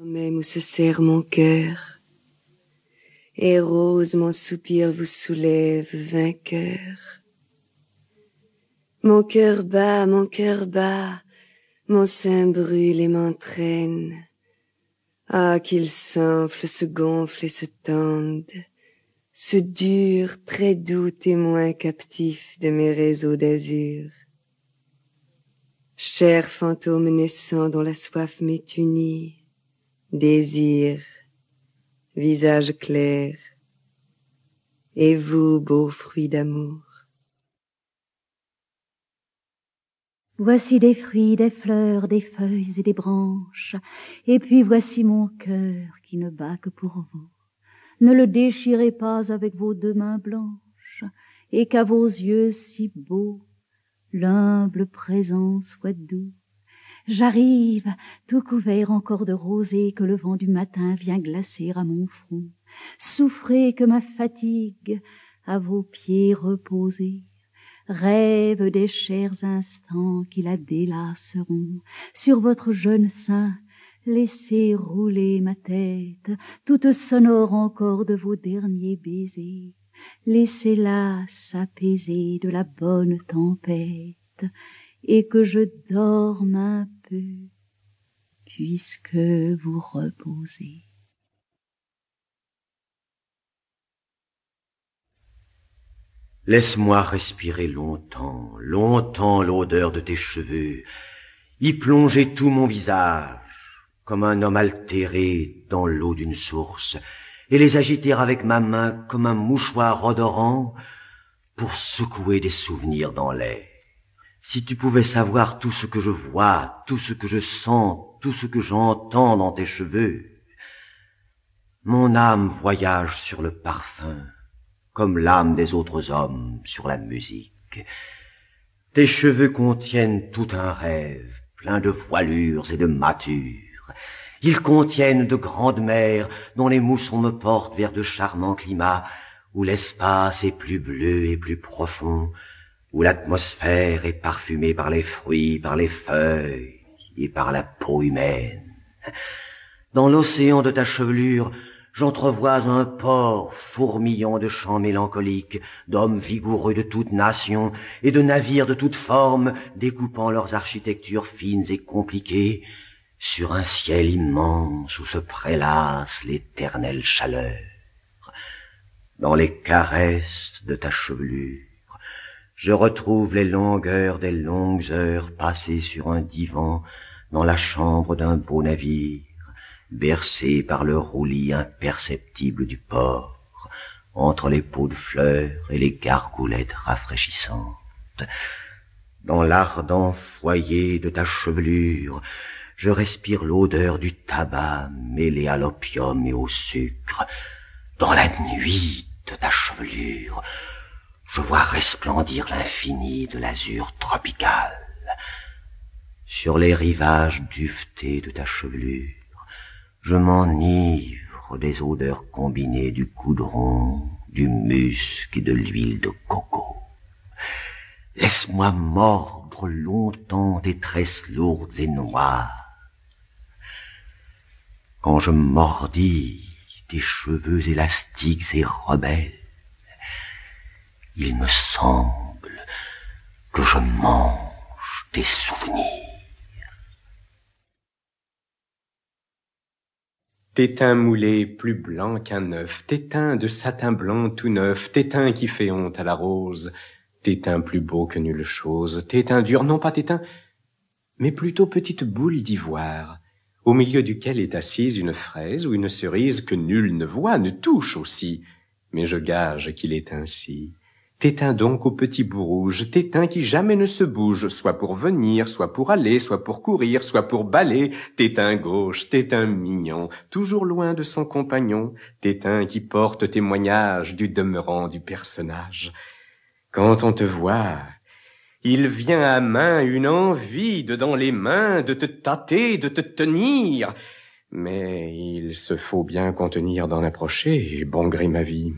Même où se serre mon cœur, et rose mon soupir vous soulève vainqueur. Mon cœur bat, mon cœur bat, mon sein brûle et m'entraîne. Ah, qu'il s'enfle, se gonfle et se tende, ce dur, très doux témoin captif de mes réseaux d'azur. Cher fantôme naissant dont la soif m'est unie, désir, visage clair, et vous, beau fruit d'amour. Voici des fruits, des fleurs, des feuilles et des branches, et puis voici mon cœur qui ne bat que pour vous. Ne le déchirez pas avec vos deux mains blanches, et qu'à vos yeux si beaux, l'humble présent soit doux. J'arrive, tout couvert encore de rosée que le vent du matin vient glacer à mon front. Souffrez que ma fatigue à vos pieds reposés rêve des chers instants qui la délaceront. Sur votre jeune sein, laissez rouler ma tête, toute sonore encore de vos derniers baisers. Laissez-la s'apaiser de la bonne tempête, et que je dorme puisque vous reposez. Laisse-moi respirer longtemps, longtemps l'odeur de tes cheveux, y plonger tout mon visage, comme un homme altéré dans l'eau d'une source, et les agiter avec ma main comme un mouchoir odorant pour secouer des souvenirs dans l'air. Si tu pouvais savoir tout ce que je vois, tout ce que je sens, tout ce que j'entends dans tes cheveux, mon âme voyage sur le parfum, comme l'âme des autres hommes sur la musique. Tes cheveux contiennent tout un rêve, plein de voilures et de matures. Ils contiennent de grandes mers dont les moussons me portent vers de charmants climats où l'espace est plus bleu et plus profond, où l'atmosphère est parfumée par les fruits, par les feuilles et par la peau humaine. Dans l'océan de ta chevelure, j'entrevois un port fourmillant de chants mélancoliques, d'hommes vigoureux de toutes nations et de navires de toutes formes, découpant leurs architectures fines et compliquées sur un ciel immense où se prélasse l'éternelle chaleur. Dans les caresses de ta chevelure, je retrouve les longueurs des longues heures passées sur un divan dans la chambre d'un beau navire, bercé par le roulis imperceptible du port, entre les pots de fleurs et les gargoulettes rafraîchissantes. Dans l'ardent foyer de ta chevelure, je respire l'odeur du tabac mêlé à l'opium et au sucre. Dans la nuit de ta chevelure, je vois resplendir l'infini de l'azur tropical. Sur les rivages duvetés de ta chevelure, je m'enivre des odeurs combinées du coudron, du musc et de l'huile de coco. Laisse-moi mordre longtemps des tresses lourdes et noires. Quand je mordis tes cheveux élastiques et rebelles, il me semble que je mange des souvenirs. Tétin moulé plus blanc qu'un œuf, tétin de satin blanc tout neuf, tétin qui fait honte à la rose, tétin plus beau que nulle chose, tétin dur, non pas tétin, mais plutôt petite boule d'ivoire, au milieu duquel est assise une fraise ou une cerise que nul ne voit, ne touche aussi, mais je gage qu'il est ainsi. Tétin donc au petit bout rouge, tétin qui jamais ne se bouge, soit pour venir, soit pour aller, soit pour courir, soit pour balayer, tétin gauche, tétin mignon, toujours loin de son compagnon, tétin qui porte témoignage du demeurant du personnage. Quand on te voit, il vient à main une envie de dans les mains de te tâter, de te tenir, mais il se faut bien contenir d'en approcher, bon gré ma vie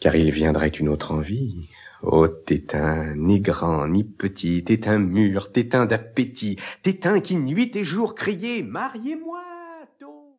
car il viendrait une autre envie. Oh, tétin, ni grand, ni petit, tétin mûr, tétin d'appétit, tétin qui nuit et jour criait, mariez-moi!